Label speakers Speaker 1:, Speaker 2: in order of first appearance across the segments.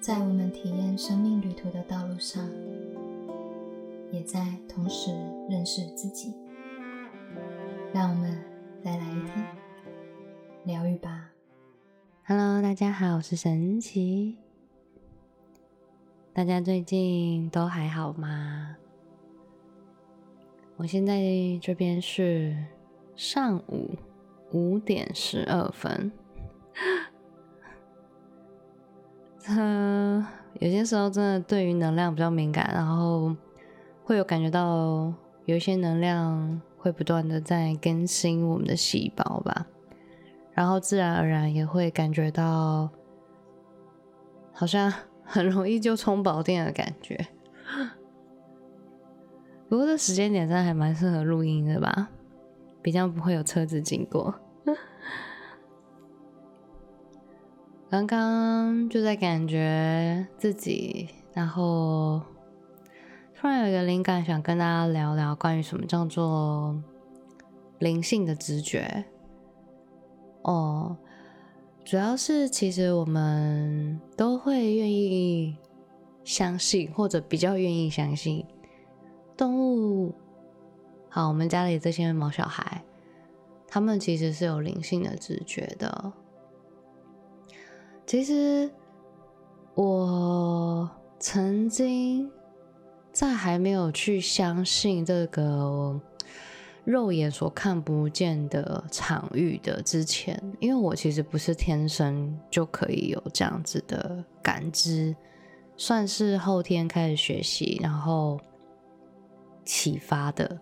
Speaker 1: 在我们体验生命旅途的道路上，也在同时认识自己。让我们再来一天疗愈吧。
Speaker 2: Hello，大家好，我是神奇。大家最近都还好吗？我现在这边是上午五点十二分。他有些时候真的对于能量比较敏感，然后会有感觉到有一些能量会不断的在更新我们的细胞吧，然后自然而然也会感觉到好像 很容易就充饱电的感觉。不过这时间点真的还蛮适合录音的吧，比较不会有车子经过。刚刚就在感觉自己，然后突然有一个灵感，想跟大家聊聊关于什么叫做灵性的直觉。哦，主要是其实我们都会愿意相信，或者比较愿意相信动物。好，我们家里这些毛小孩，他们其实是有灵性的直觉的。其实我曾经在还没有去相信这个肉眼所看不见的场域的之前，因为我其实不是天生就可以有这样子的感知，算是后天开始学习，然后启发的。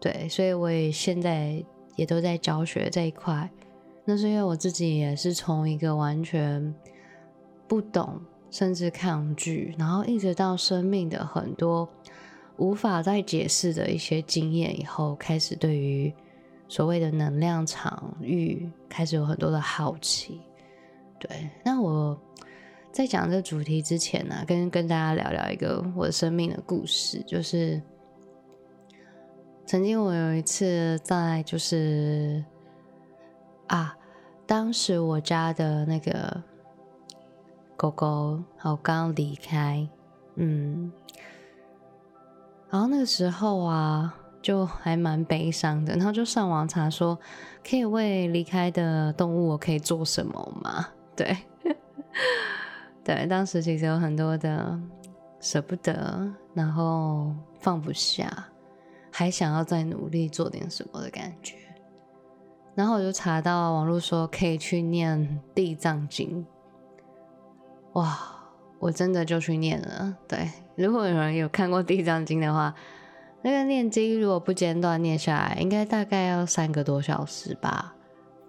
Speaker 2: 对，所以我也现在也都在教学这一块。那是因为我自己也是从一个完全不懂，甚至抗拒，然后一直到生命的很多无法再解释的一些经验以后，开始对于所谓的能量场域开始有很多的好奇。对，那我在讲这主题之前呢，跟跟大家聊聊一个我的生命的故事，就是曾经我有一次在就是啊。当时我家的那个狗狗好刚离开，嗯，然后那个时候啊，就还蛮悲伤的，然后就上网查说，可以为离开的动物我可以做什么吗？对，对，当时其实有很多的舍不得，然后放不下，还想要再努力做点什么的感觉。然后我就查到网络说可以去念《地藏经》，哇！我真的就去念了。对，如果有人有看过《地藏经》的话，那个念经如果不间断念下来，应该大概要三个多小时吧。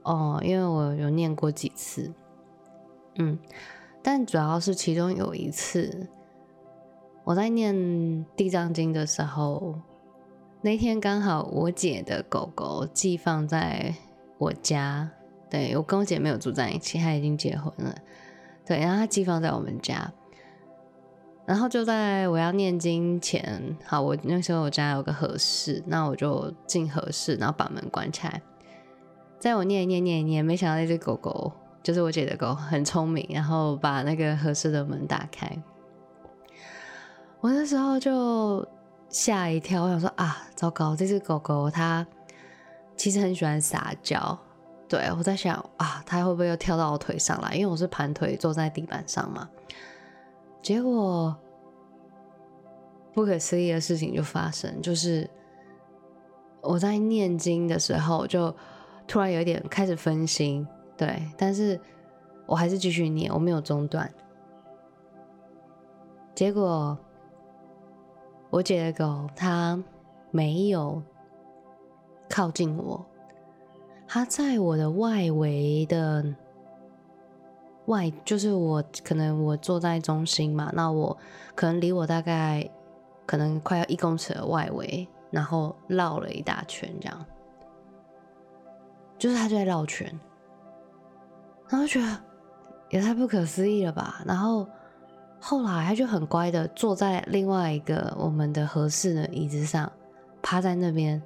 Speaker 2: 哦，因为我有念过几次，嗯，但主要是其中有一次我在念《地藏经》的时候，那天刚好我姐的狗狗寄放在。我家，对我跟我姐没有住在一起，她已经结婚了。对，然后她寄放在我们家，然后就在我要念经前，好，我那时候我家有个合适，那我就进合适，然后把门关起来。在我念念念念，没想到那只狗狗就是我姐的狗，很聪明，然后把那个合适的门打开。我那时候就吓一跳，我想说啊，糟糕，这只狗狗它。其实很喜欢撒娇，对我在想啊，它会不会又跳到我腿上来？因为我是盘腿坐在地板上嘛。结果不可思议的事情就发生，就是我在念经的时候，就突然有一点开始分心，对，但是我还是继续念，我没有中断。结果我姐的狗它没有。靠近我，它在我的外围的外，就是我可能我坐在中心嘛，那我可能离我大概可能快要一公尺的外围，然后绕了一大圈，这样，就是它就在绕圈，然后觉得也太不可思议了吧，然后后来他就很乖的坐在另外一个我们的合适的椅子上，趴在那边。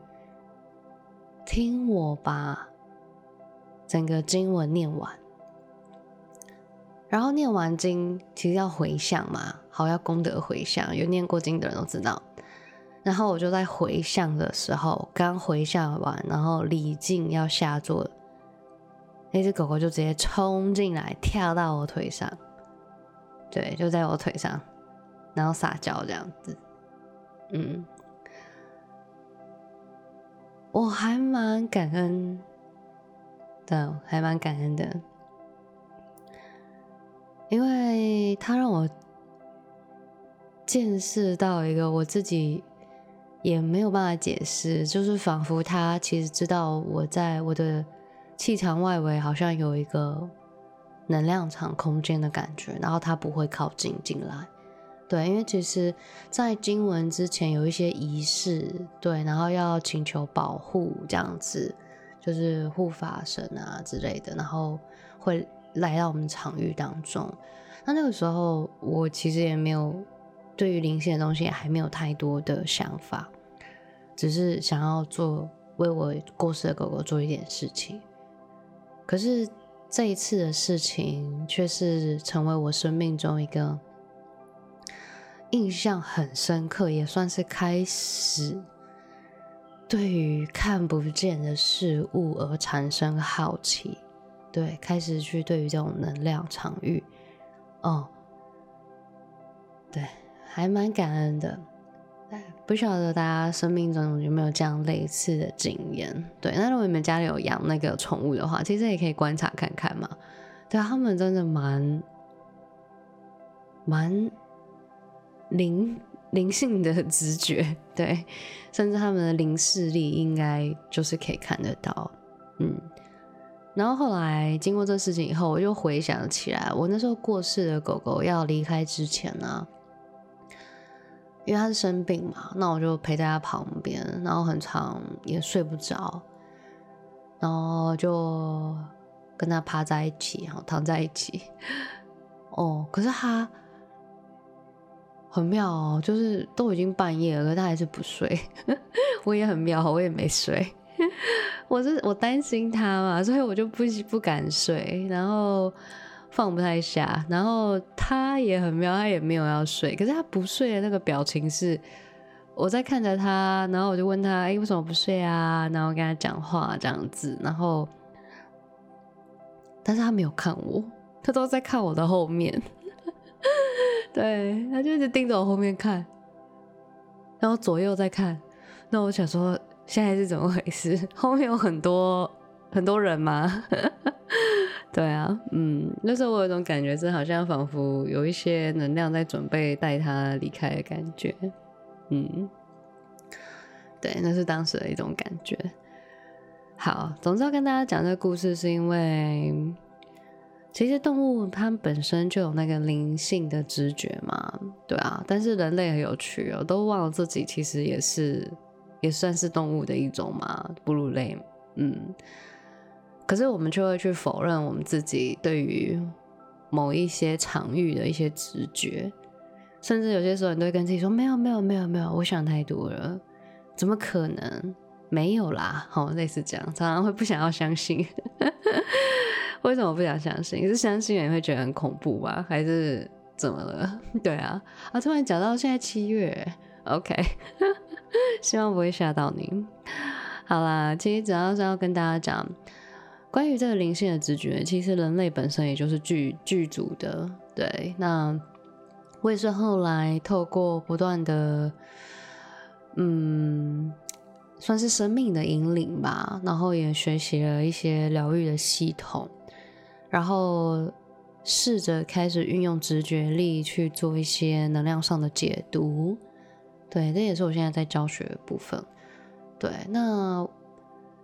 Speaker 2: 听我把整个经文念完，然后念完经，其实要回向嘛，好要功德回向，有念过经的人都知道。然后我就在回向的时候，刚回向完，然后礼敬要下座，那只狗狗就直接冲进来，跳到我腿上，对，就在我腿上，然后撒娇这样子，嗯，我还蛮感恩的，还蛮感恩的，因为他让我见识到一个我自己。也没有办法解释，就是仿佛他其实知道我在我的气场外围好像有一个能量场空间的感觉，然后他不会靠近进来。对，因为其实，在经文之前有一些仪式，对，然后要请求保护这样子，就是护法神啊之类的，然后会来到我们场域当中。那那个时候，我其实也没有。对于灵性的东西还没有太多的想法，只是想要做为我过世的狗狗做一点事情。可是这一次的事情却是成为我生命中一个印象很深刻，也算是开始对于看不见的事物而产生好奇，对，开始去对于这种能量场域，哦，对。还蛮感恩的，不晓得大家生命中有没有这样类似的经验？对，那如果你们家里有养那个宠物的话，其实也可以观察看看嘛。对，他们真的蛮蛮灵灵性的直觉，对，甚至他们的灵视力应该就是可以看得到。嗯，然后后来经过这事情以后，我就回想起来，我那时候过世的狗狗要离开之前呢。因为它是生病嘛，那我就陪在它旁边，然后很长也睡不着，然后就跟他趴在一起，然后躺在一起。哦，可是它很妙哦，就是都已经半夜了，可他还是不睡。我也很妙，我也没睡。我是我担心他嘛，所以我就不不敢睡，然后。放不太下，然后他也很妙，他也没有要睡，可是他不睡的那个表情是我在看着他，然后我就问他，哎，为什么不睡啊？然后跟他讲话这样子，然后，但是他没有看我，他都在看我的后面，对他就一直盯着我后面看，然后左右在看，那我想说现在是怎么回事？后面有很多很多人吗？对啊，嗯，那时候我有一种感觉，是好像仿佛有一些能量在准备带他离开的感觉，嗯，对，那是当时的一种感觉。好，总之要跟大家讲这个故事，是因为其实动物它本身就有那个灵性的直觉嘛，对啊，但是人类很有趣哦，都忘了自己其实也是也算是动物的一种嘛，哺乳类，嗯。可是我们就会去否认我们自己对于某一些场域的一些直觉，甚至有些时候你都会跟自己说：“没有，没有，没有，没有，我想太多了，怎么可能没有啦？”好，类似这样，常常会不想要相信。为什么不想相信？是相信也会觉得很恐怖吗？还是怎么了？对啊，啊，突然讲到现在七月，OK，希望不会吓到你。好啦，其实主要是要跟大家讲。关于这个灵性的直觉，其实人类本身也就是具具足的。对，那我也是后来透过不断的，嗯，算是生命的引领吧，然后也学习了一些疗愈的系统，然后试着开始运用直觉力去做一些能量上的解读。对，这也是我现在在教学的部分。对，那。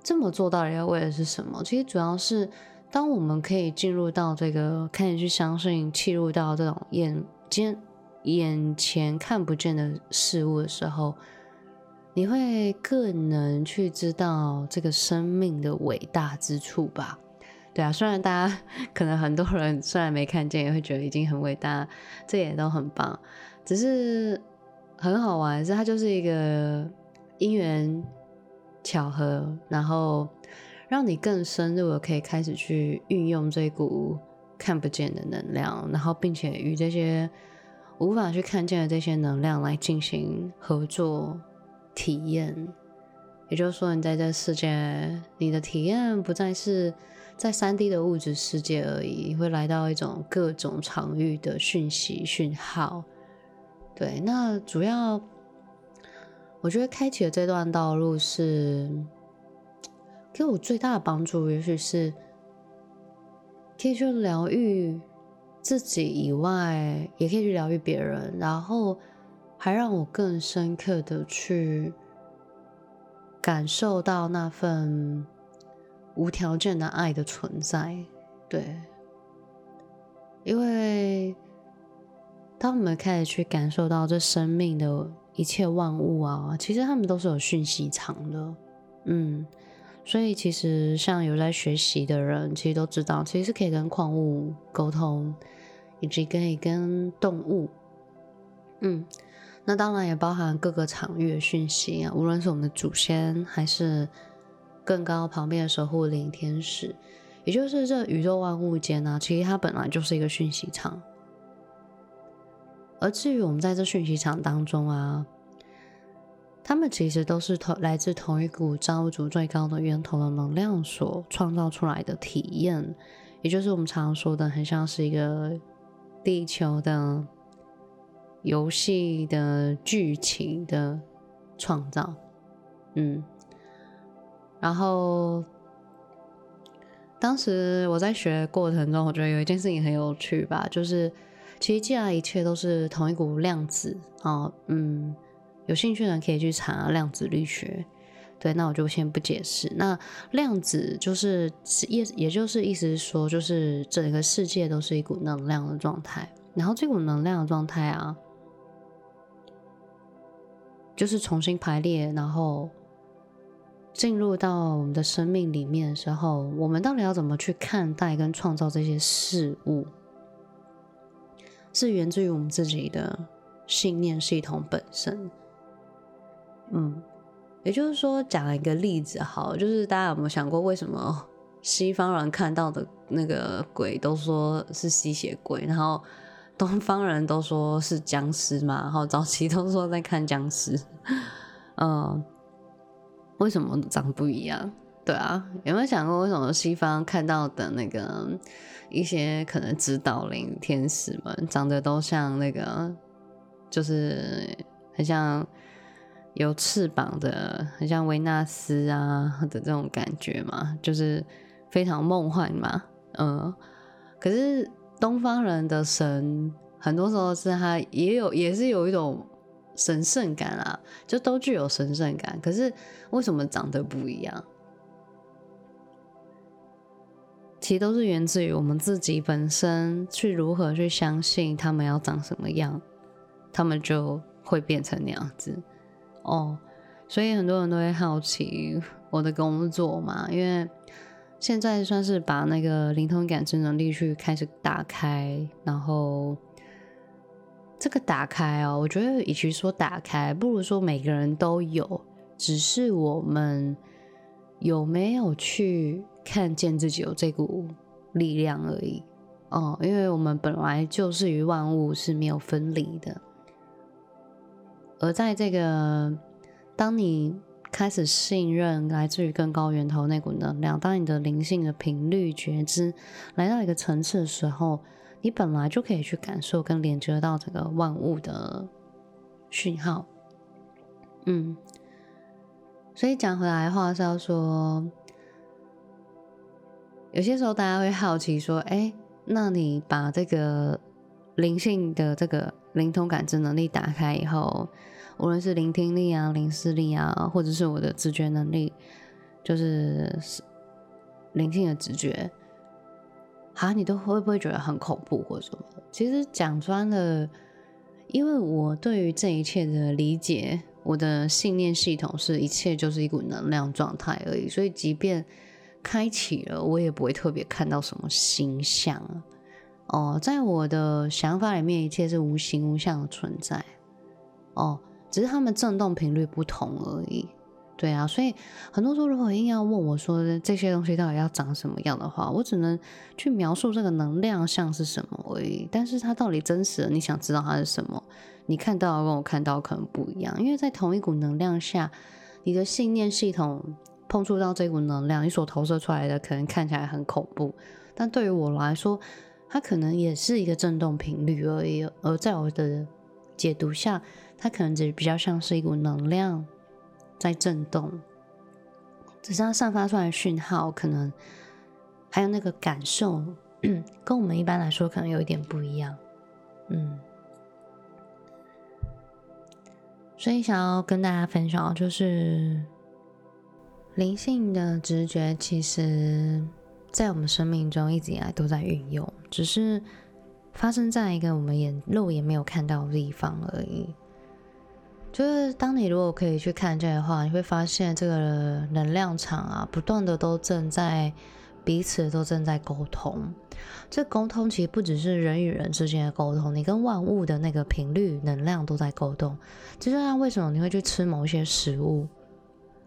Speaker 2: 这么做到底要为的是什么？其实主要是，当我们可以进入到这个开始去相信、切入到这种眼见眼前看不见的事物的时候，你会更能去知道这个生命的伟大之处吧？对啊，虽然大家 可能很多人虽然没看见，也会觉得已经很伟大，这也都很棒。只是很好玩，是它就是一个因缘。巧合，然后让你更深入的可以开始去运用这股看不见的能量，然后并且与这些无法去看见的这些能量来进行合作体验。也就是说，你在这世界，你的体验不再是在三 D 的物质世界而已，会来到一种各种场域的讯息讯号。对，那主要我觉得开启的这段道路是给我最大的帮助，也许是可以去疗愈自己以外，也可以去疗愈别人，然后还让我更深刻的去。感受到那份无条件的爱的存在，对，因为当我们开始去感受到这生命的一切万物啊，其实他们都是有讯息场的，嗯，所以其实像有在学习的人，其实都知道，其实是可以跟矿物沟通，以及可以跟动物，嗯。那当然也包含各个场域的讯息啊，无论是我们的祖先，还是更高旁边的守护灵天使，也就是这宇宙万物间呢，其实它本来就是一个讯息场。而至于我们在这讯息场当中啊，他们其实都是同来自同一股造物主最高的源头的能量所创造出来的体验，也就是我们常说的，很像是一个地球的。游戏的剧情的创造，嗯，然后当时我在学过程中，我觉得有一件事情很有趣吧，就是其实既然一切都是同一股量子啊，嗯，有兴趣的人可以去查量子力学，对，那我就先不解释。那量子就是也也就是意思是说，就是整个世界都是一股能量的状态，然后这股能量的状态啊。就是重新排列，然后进入到我们的生命里面的时候，我们到底要怎么去看待跟创造这些事物？是源自于我们自己的信念系统本身。嗯，也就是说，讲一个例子，好，就是大家有没有想过，为什么西方人看到的那个鬼都说是吸血鬼，然后？东方人都说是僵尸嘛，然后早期都说在看僵尸，嗯，为什么长不一样？对啊，有没有想过为什么西方看到的那个一些可能指导灵天使们长得都像那个，就是很像有翅膀的，很像维纳斯啊的这种感觉嘛，就是非常梦幻嘛，嗯，可是。东方人的神，很多时候是他也有，也是有一种神圣感啊，就都具有神圣感。可是为什么长得不一样？其实都是源自于我们自己本身去如何去相信他们要长什么样，他们就会变成那样子。哦，所以很多人都会好奇我的工作嘛，因为。现在算是把那个灵通感知能力去开始打开，然后这个打开哦，我觉得与其说打开，不如说每个人都有，只是我们有没有去看见自己有这股力量而已。哦，因为我们本来就是与万物是没有分离的，而在这个当你。开始信任来自于更高源头那股能量。当你的灵性的频率觉知来到一个层次的时候，你本来就可以去感受跟连接到这个万物的讯号。嗯，所以讲回来的话是要说，有些时候大家会好奇说：“哎，那你把这个灵性的这个灵通感知能力打开以后。”无论是聆听力啊、灵视力啊，或者是我的直觉能力，就是灵性的直觉，啊，你都会不会觉得很恐怖或者什么？其实讲穿了，因为我对于这一切的理解，我的信念系统是一切就是一股能量状态而已，所以即便开启了，我也不会特别看到什么形象哦，在我的想法里面，一切是无形无相的存在。哦。只是它们振动频率不同而已，对啊，所以很多时候如果硬要问我说这些东西到底要长什么样的话，我只能去描述这个能量像是什么而已。但是它到底真实的，你想知道它是什么，你看到跟我看到可能不一样，因为在同一股能量下，你的信念系统碰触到这股能量，你所投射出来的可能看起来很恐怖，但对于我来说，它可能也是一个振动频率而已。而在我的解读下，它可能只比较像是一股能量。在震动，只是它散发出来的讯号，可能还有那个感受，跟我们一般来说可能有一点不一样。嗯，所以想要跟大家分享，就是灵性的直觉，其实在我们生命中一直以来都在运用，只是发生在一个我们眼肉眼没有看到的地方而已。就是当你如果可以去看见的话，你会发现这个能量场啊，不断的都正在彼此都正在沟通。这沟通其实不只是人与人之间的沟通，你跟万物的那个频率能量都在沟通。这就像为什么你会去吃某一些食物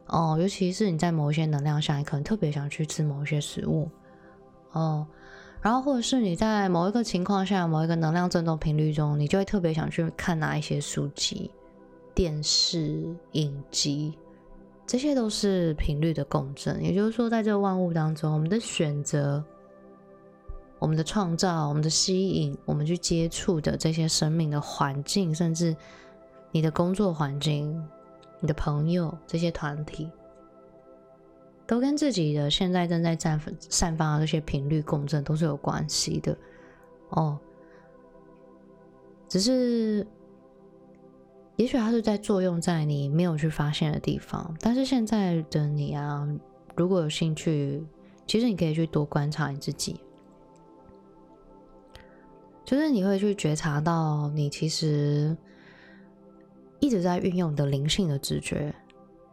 Speaker 2: 哦，尤其是你在某一些能量下，你可能特别想去吃某一些食物哦，然后或者是你在某一个情况下，某一个能量振动频率中，你就会特别想去看哪一些书籍。电视、影集，这些都是频率的共振。也就是说，在这万物当中，我们的选择、我们的创造、我们的吸引、我们去接触的这些生命的环境，甚至你的工作环境、你的朋友这些团体，都跟自己的现在正在散散发的这些频率共振都是有关系的。哦，只是。也许它是在作用在你没有去发现的地方，但是现在的你啊，如果有兴趣，其实你可以去多观察你自己，就是你会去觉察到你其实一直在运用你的灵性的直觉，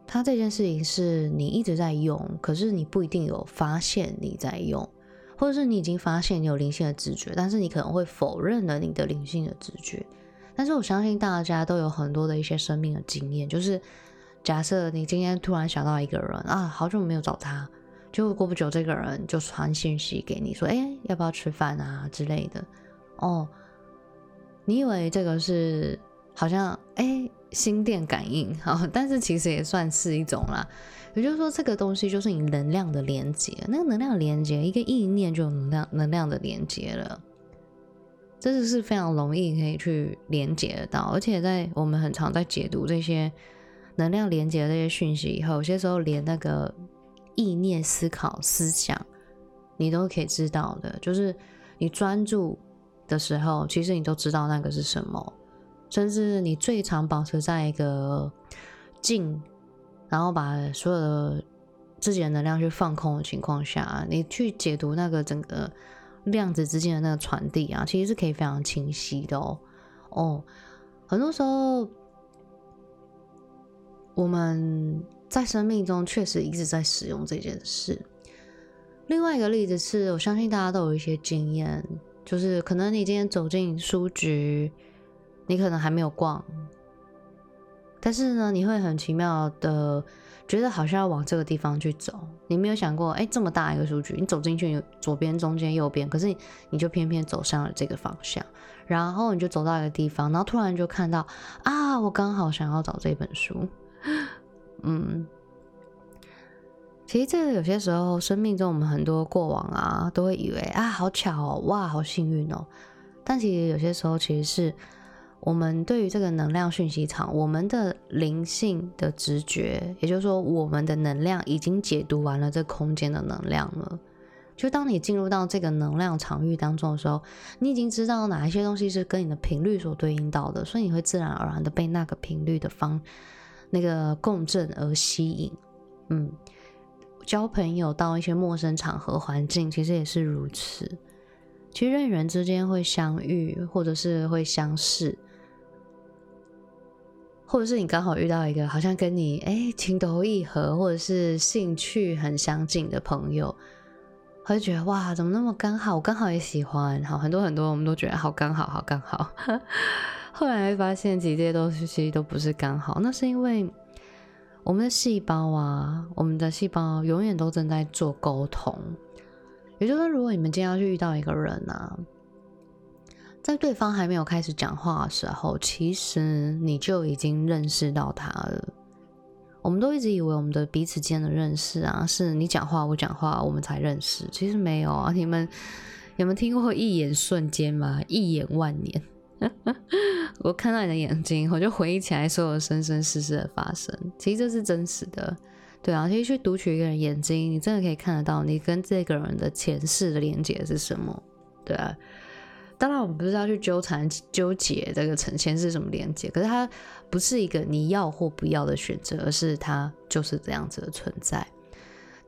Speaker 2: 它这件事情是你一直在用，可是你不一定有发现你在用，或者是你已经发现你有灵性的直觉，但是你可能会否认了你的灵性的直觉。但是我相信大家都有很多的一些生命的经验，就是假设你今天突然想到一个人啊，好久没有找他，就过不久这个人就传信息给你说，哎，要不要吃饭啊之类的。哦，你以为这个是好像哎心电感应啊，但是其实也算是一种啦。也就是说，这个东西就是你能量的连接，那个能量连接，一个意念就有能量能量的连接了。这个是非常容易可以去连接得到，而且在我们很常在解读这些能量连接的这些讯息以后，有些时候连那个意念、思考、思想，你都可以知道的。就是你专注的时候，其实你都知道那个是什么。甚至你最常保持在一个静，然后把所有的自己的能量去放空的情况下，你去解读那个整个。量子之间的那个传递啊，其实是可以非常清晰的哦。哦，很多时候我们在生命中确实一直在使用这件事。另外一个例子是，我相信大家都有一些经验，就是可能你今天走进书局，你可能还没有逛，但是呢，你会很奇妙的。觉得好像要往这个地方去走，你没有想过，哎，这么大一个数据，你走进去，左边、中间、右边，可是你就偏偏走向了这个方向，然后你就走到一个地方，然后突然就看到，啊，我刚好想要找这本书，嗯，其实这个有些时候，生命中我们很多过往啊，都会以为啊，好巧哦，哇，好幸运哦，但其实有些时候其实是。我们对于这个能量讯息场，我们的灵性的直觉，也就是说，我们的能量已经解读完了这空间的能量了。就当你进入到这个能量场域当中的时候，你已经知道哪一些东西是跟你的频率所对应到的，所以你会自然而然的被那个频率的方那个共振而吸引。嗯，交朋友到一些陌生场合环境，其实也是如此。其实人与人之间会相遇，或者是会相识。或者是你刚好遇到一个好像跟你哎情投意合，或者是兴趣很相近的朋友，会觉得哇，怎么那么刚好？我刚好也喜欢。好，很多很多，我们都觉得好刚好，好刚好。后来发现，其实这些东西其实都不是刚好，那是因为我们的细胞啊，我们的细胞永远都正在做沟通。也就是说，如果你们今天要去遇到一个人啊，在对方还没有开始讲话的时候，其实你就已经认识到他了。我们都一直以为我们的彼此间的认识啊，是你讲话我讲话我们才认识，其实没有啊。你们有没有听过一眼瞬间吗？一眼万年。我看到你的眼睛，我就回忆起来所有生生世世的发生。其实这是真实的，对啊。其实去读取一个人眼睛，你真的可以看得到你跟这个人的前世的连接是什么，对啊。当然，我们不是要去纠缠、纠结这个呈现是什么连接，可是它不是一个你要或不要的选择，而是它就是这样子的存在。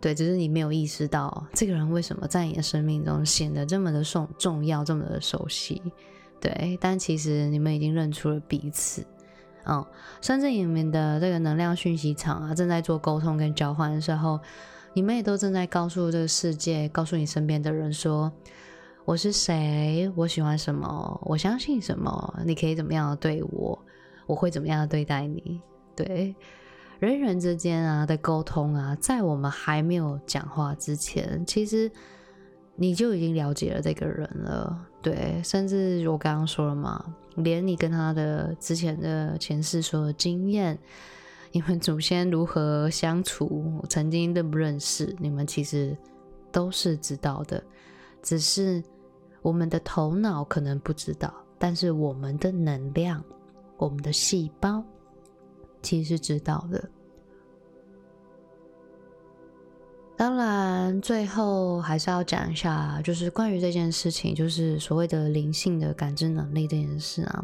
Speaker 2: 对，只是你没有意识到这个人为什么在你的生命中显得这么的重重要，这么的熟悉。对，但其实你们已经认出了彼此。嗯，甚至你们的这个能量讯息场啊，正在做沟通跟交换的时候，你们也都正在告诉这个世界，告诉你身边的人说。我是谁？我喜欢什么？我相信什么？你可以怎么样的对我？我会怎么样的对待你？对人与人之间啊的沟通啊，在我们还没有讲话之前，其实你就已经了解了这个人了。对，甚至我刚刚说了嘛，连你跟他的之前的前世所有经验，你们祖先如何相处，曾经认不认识，你们其实都是知道的。只是我们的头脑可能不知道，但是我们的能量、我们的细胞其实知道的。当然，最后还是要讲一下，就是关于这件事情，就是所谓的灵性的感知能力这件事啊。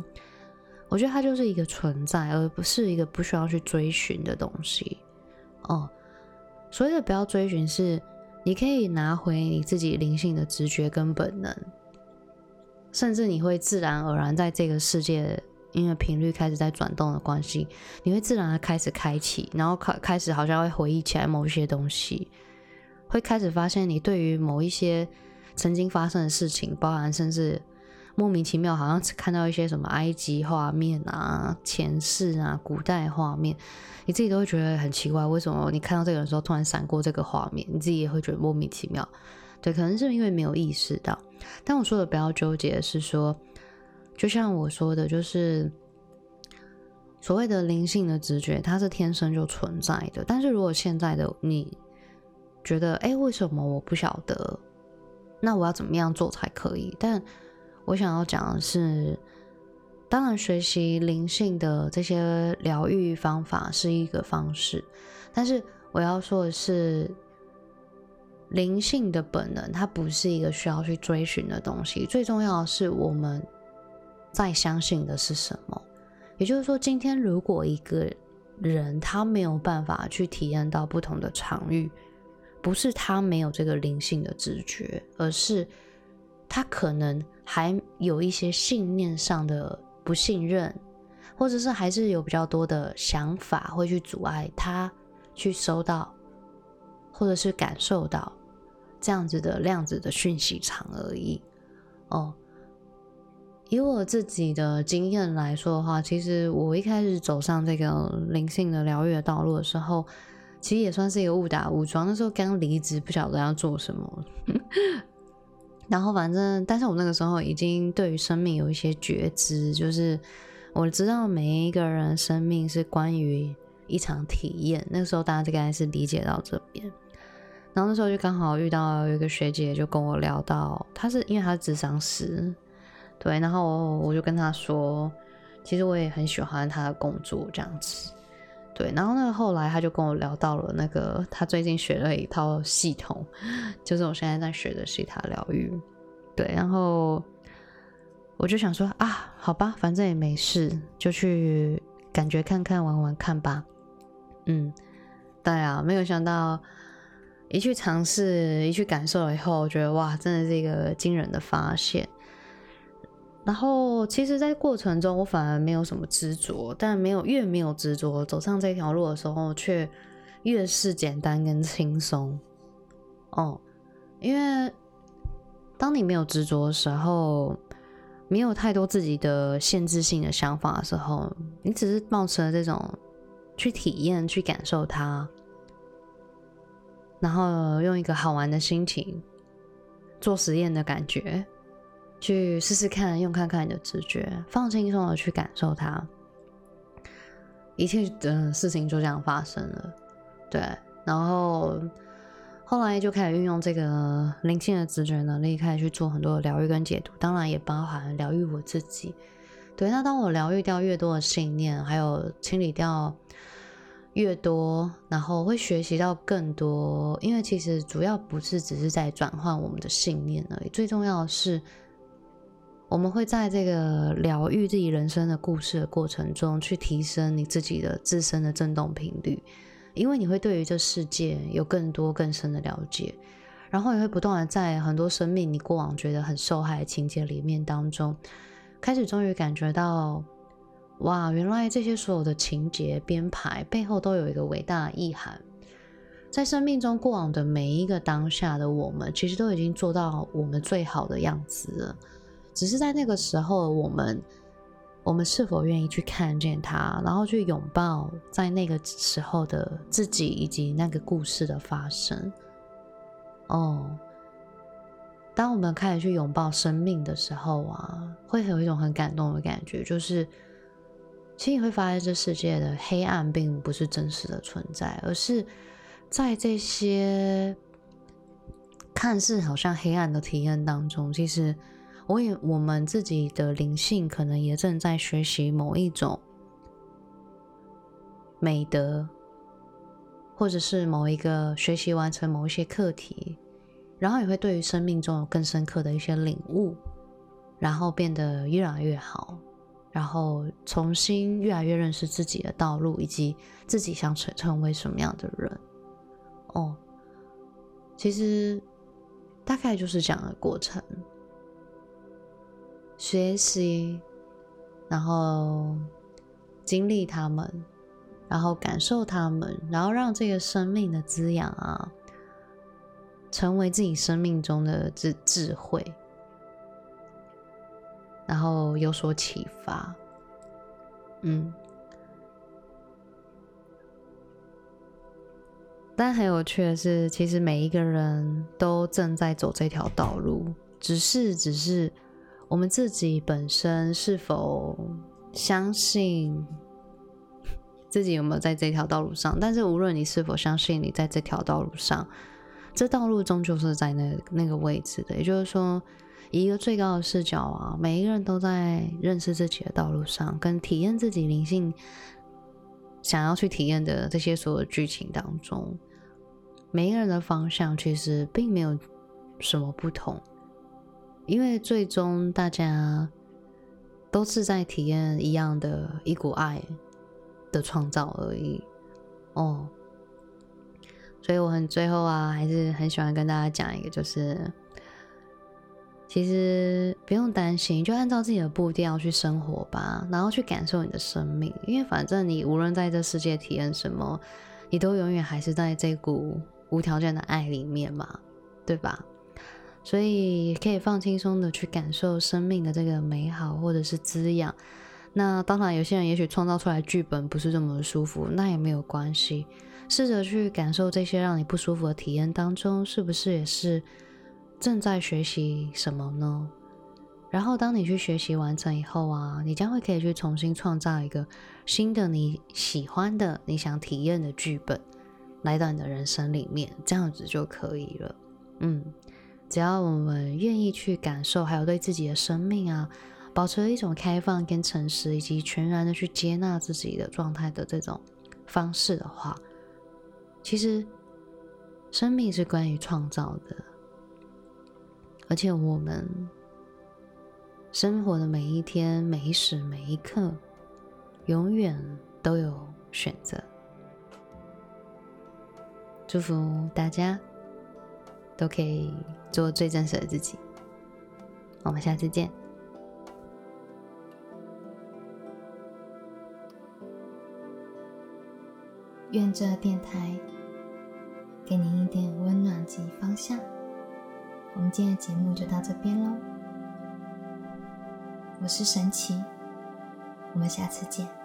Speaker 2: 我觉得它就是一个存在，而不是一个不需要去追寻的东西。哦，所谓的不要追寻是。你可以拿回你自己灵性的直觉跟本能，甚至你会自然而然在这个世界，因为频率开始在转动的关系，你会自然的开始开启，然后开开始好像会回忆起来某一些东西，会开始发现你对于某一些曾经发生的事情，包含甚至。莫名其妙，好像看到一些什么埃及画面啊、前世啊、古代画面，你自己都会觉得很奇怪，为什么你看到这个人时候突然闪过这个画面？你自己也会觉得莫名其妙。对，可能是因为没有意识到。但我说的不要纠结，是说，就像我说的，就是所谓的灵性的直觉，它是天生就存在的。但是如果现在的你觉得，哎，为什么我不晓得？那我要怎么样做才可以？但我想要讲的是，当然学习灵性的这些疗愈方法是一个方式，但是我要说的是，灵性的本能它不是一个需要去追寻的东西。最重要的是我们在相信的是什么。也就是说，今天如果一个人他没有办法去体验到不同的场域，不是他没有这个灵性的直觉，而是。他可能还有一些信念上的不信任，或者是还是有比较多的想法会去阻碍他去收到，或者是感受到这样子的量子的讯息场而已。哦，以我自己的经验来说的话，其实我一开始走上这个灵性的疗愈的道路的时候，其实也算是一个误打误撞。那时候刚离职，不晓得要做什么。然后反正，但是我那个时候已经对于生命有一些觉知，就是我知道每一个人生命是关于一场体验。那个时候大家应该是理解到这边。然后那时候就刚好遇到有一个学姐，就跟我聊到，她是因为她是智商师，对，然后我就跟她说，其实我也很喜欢她的工作这样子。对，然后那个后来他就跟我聊到了那个他最近学了一套系统，就是我现在在学的西塔疗愈。对，然后我就想说啊，好吧，反正也没事，就去感觉看看玩玩看吧。嗯，对啊，没有想到一去尝试，一去感受了以后，我觉得哇，真的是一个惊人的发现。然后，其实，在过程中，我反而没有什么执着，但没有越没有执着，走上这条路的时候，却越是简单跟轻松。哦，因为当你没有执着的时候，没有太多自己的限制性的想法的时候，你只是抱持了这种去体验、去感受它，然后用一个好玩的心情做实验的感觉，去试试看，用看看你的直觉，放轻松的去感受它，一切的事情就这样发生了。对，然后。后来就开始运用这个灵性的直觉能力，开始去做很多的疗愈跟解读，当然也包含疗愈我自己。对，那当我疗愈掉越多的信念，还有清理掉越多，然后会学习到更多。因为其实主要不是只是在转换我们的信念而已，最重要的是，我们会在这个疗愈自己人生的故事的过程中，去提升你自己的自身的振动频率。因为你会对于这世界有更多更深的了解，然后也会不断的在很多生命你过往觉得很受害的情节里面当中，开始终于感觉到，哇，原来这些所有的情节编排背后都有一个伟大的意涵，在生命中过往的每一个当下的我们，其实都已经做到我们最好的样子了，只是在那个时候我们。我们是否愿意去看见它，然后去拥抱在那个时候的自己以及那个故事的发生？哦，当我们开始去拥抱生命的时候啊，会有一种很感动的感觉，就是其实你会发现，这世界的黑暗并不是真实的存在，而是在这些看似好像黑暗的体验当中，其实。我也，我们自己的灵性可能也正在学习某一种美德，或者是某一个学习完成某一些课题，然后也会对于生命中有更深刻的一些领悟，然后变得越来越好，然后重新越来越认识自己的道路，以及自己想成成为什么样的人。哦，其实大概就是这样的过程。学习，然后经历他们，然后感受他们，然后让这个生命的滋养啊，成为自己生命中的智智慧，然后有所启发。嗯，但很有趣的是，其实每一个人都正在走这条道路，只是，只是。我们自己本身是否相信自己有没有在这条道路上？但是无论你是否相信你在这条道路上，这道路终究是在那那个位置的。也就是说，以一个最高的视角啊，每一个人都在认识自己的道路上，跟体验自己灵性想要去体验的这些所有剧情当中，每一个人的方向其实并没有什么不同。因为最终大家都是在体验一样的一股爱的创造而已，哦，所以我很最后啊，还是很喜欢跟大家讲一个，就是其实不用担心，就按照自己的步调去生活吧，然后去感受你的生命，因为反正你无论在这世界体验什么，你都永远还是在这股无条件的爱里面嘛，对吧？所以可以放轻松的去感受生命的这个美好或者是滋养。那当然，有些人也许创造出来剧本不是这么舒服，那也没有关系。试着去感受这些让你不舒服的体验当中，是不是也是正在学习什么呢？然后当你去学习完成以后啊，你将会可以去重新创造一个新的你喜欢的、你想体验的剧本来到你的人生里面，这样子就可以了。嗯。只要我们愿意去感受，还有对自己的生命啊，保持一种开放跟诚实，以及全然的去接纳自己的状态的这种方式的话，其实生命是关于创造的，而且我们生活的每一天、每一时、每一刻，永远都有选择。祝福大家！都可以做最真实的自己。我们下次见。
Speaker 1: 愿这电台给您一点温暖及方向。我们今天的节目就到这边喽。我是神奇，我们下次见。